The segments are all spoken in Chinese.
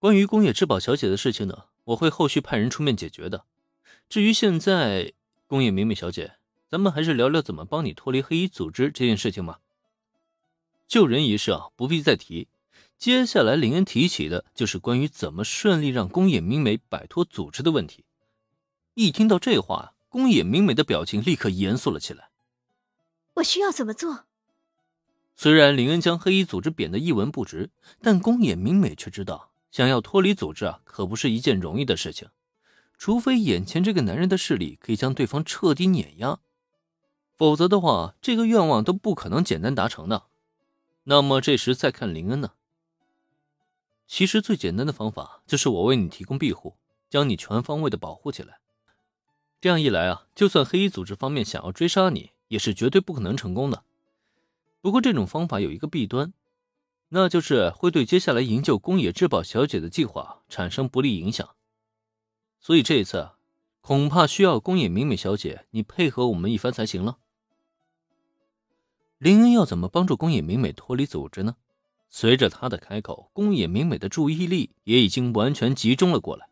关于宫野志保小姐的事情呢，我会后续派人出面解决的。至于现在，宫野明美小姐，咱们还是聊聊怎么帮你脱离黑衣组织这件事情吧。救人一事啊，不必再提。接下来，林恩提起的就是关于怎么顺利让宫野明美摆脱组织的问题。一听到这话，宫野明美的表情立刻严肃了起来。我需要怎么做？虽然林恩将黑衣组织贬得一文不值，但宫野明美却知道。想要脱离组织啊，可不是一件容易的事情。除非眼前这个男人的势力可以将对方彻底碾压，否则的话，这个愿望都不可能简单达成的。那么这时再看林恩呢？其实最简单的方法就是我为你提供庇护，将你全方位的保护起来。这样一来啊，就算黑衣组织方面想要追杀你，也是绝对不可能成功的。不过这种方法有一个弊端。那就是会对接下来营救宫野志保小姐的计划产生不利影响，所以这一次恐怕需要宫野明美小姐你配合我们一番才行了。林恩要怎么帮助宫野明美脱离组织呢？随着他的开口，宫野明美的注意力也已经完全集中了过来。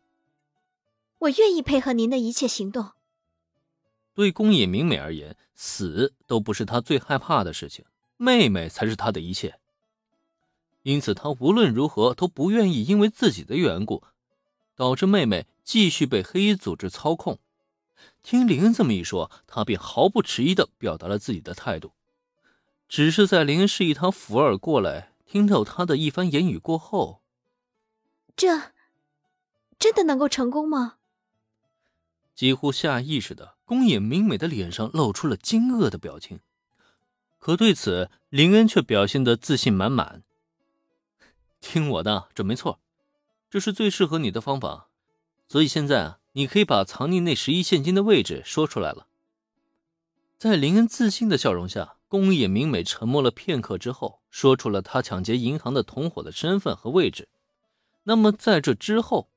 我愿意配合您的一切行动。对宫野明美而言，死都不是她最害怕的事情，妹妹才是她的一切。因此，他无论如何都不愿意因为自己的缘故，导致妹妹继续被黑衣组织操控。听林恩这么一说，他便毫不迟疑地表达了自己的态度。只是在林恩示意他扶耳过来，听到他的一番言语过后，这真的能够成功吗？几乎下意识的，宫野明美的脸上露出了惊愕的表情。可对此，林恩却表现得自信满满。听我的，准没错，这是最适合你的方法。所以现在啊，你可以把藏匿那十亿现金的位置说出来了。在林恩自信的笑容下，宫野明美沉默了片刻之后，说出了他抢劫银行的同伙的身份和位置。那么在这之后，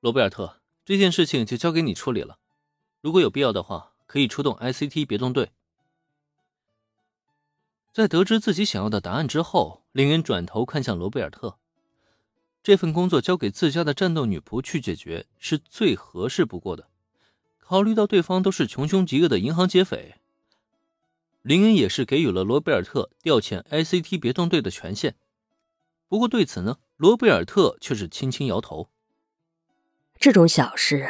罗贝尔特，这件事情就交给你处理了。如果有必要的话，可以出动 ICT 别动队。在得知自己想要的答案之后，林恩转头看向罗贝尔特。这份工作交给自家的战斗女仆去解决是最合适不过的。考虑到对方都是穷凶极恶的银行劫匪，林恩也是给予了罗贝尔特调遣 ICT 别动队的权限。不过对此呢，罗贝尔特却是轻轻摇头：“这种小事，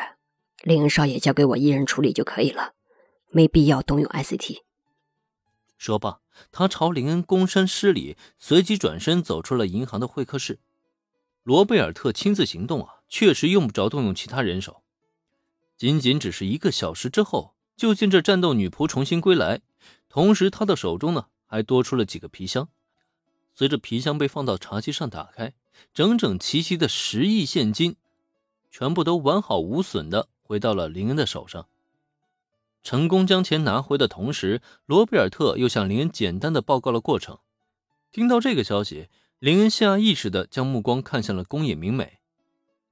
林恩少爷交给我一人处理就可以了，没必要动用 ICT。”说罢。他朝林恩躬身施礼，随即转身走出了银行的会客室。罗贝尔特亲自行动啊，确实用不着动用其他人手。仅仅只是一个小时之后，就见这战斗女仆重新归来，同时他的手中呢还多出了几个皮箱。随着皮箱被放到茶几上打开，整整齐齐的十亿现金，全部都完好无损的回到了林恩的手上。成功将钱拿回的同时，罗贝尔特又向林恩简单的报告了过程。听到这个消息，林恩下意识的将目光看向了宫野明美。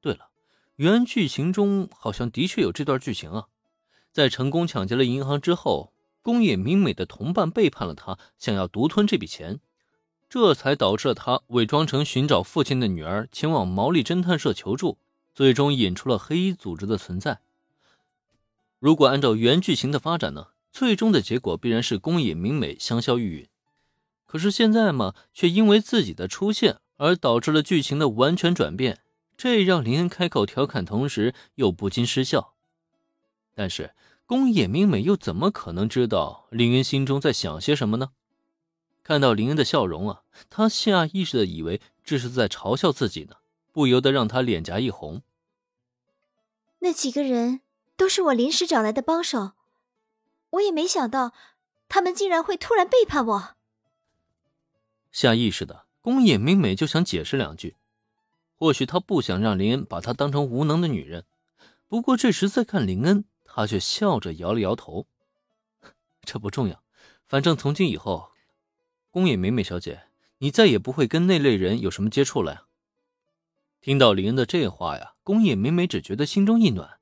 对了，原剧情中好像的确有这段剧情啊。在成功抢劫了银行之后，宫野明美的同伴背叛了他，想要独吞这笔钱，这才导致了他伪装成寻找父亲的女儿前往毛利侦探社求助，最终引出了黑衣组织的存在。如果按照原剧情的发展呢，最终的结果必然是宫野明美香消玉殒。可是现在嘛，却因为自己的出现而导致了剧情的完全转变，这让林恩开口调侃，同时又不禁失笑。但是宫野明美又怎么可能知道林恩心中在想些什么呢？看到林恩的笑容啊，他下意识的以为这是在嘲笑自己呢，不由得让他脸颊一红。那几个人。都是我临时找来的帮手，我也没想到他们竟然会突然背叛我。下意识的，宫野明美就想解释两句，或许她不想让林恩把她当成无能的女人。不过这时再看林恩，她却笑着摇了摇头：“ 这不重要，反正从今以后，宫野美美小姐，你再也不会跟那类人有什么接触了呀。”听到林恩的这话呀，宫野美美只觉得心中一暖。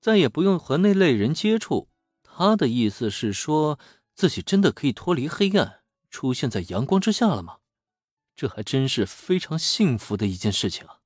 再也不用和那类人接触，他的意思是说自己真的可以脱离黑暗，出现在阳光之下了吗？这还真是非常幸福的一件事情啊。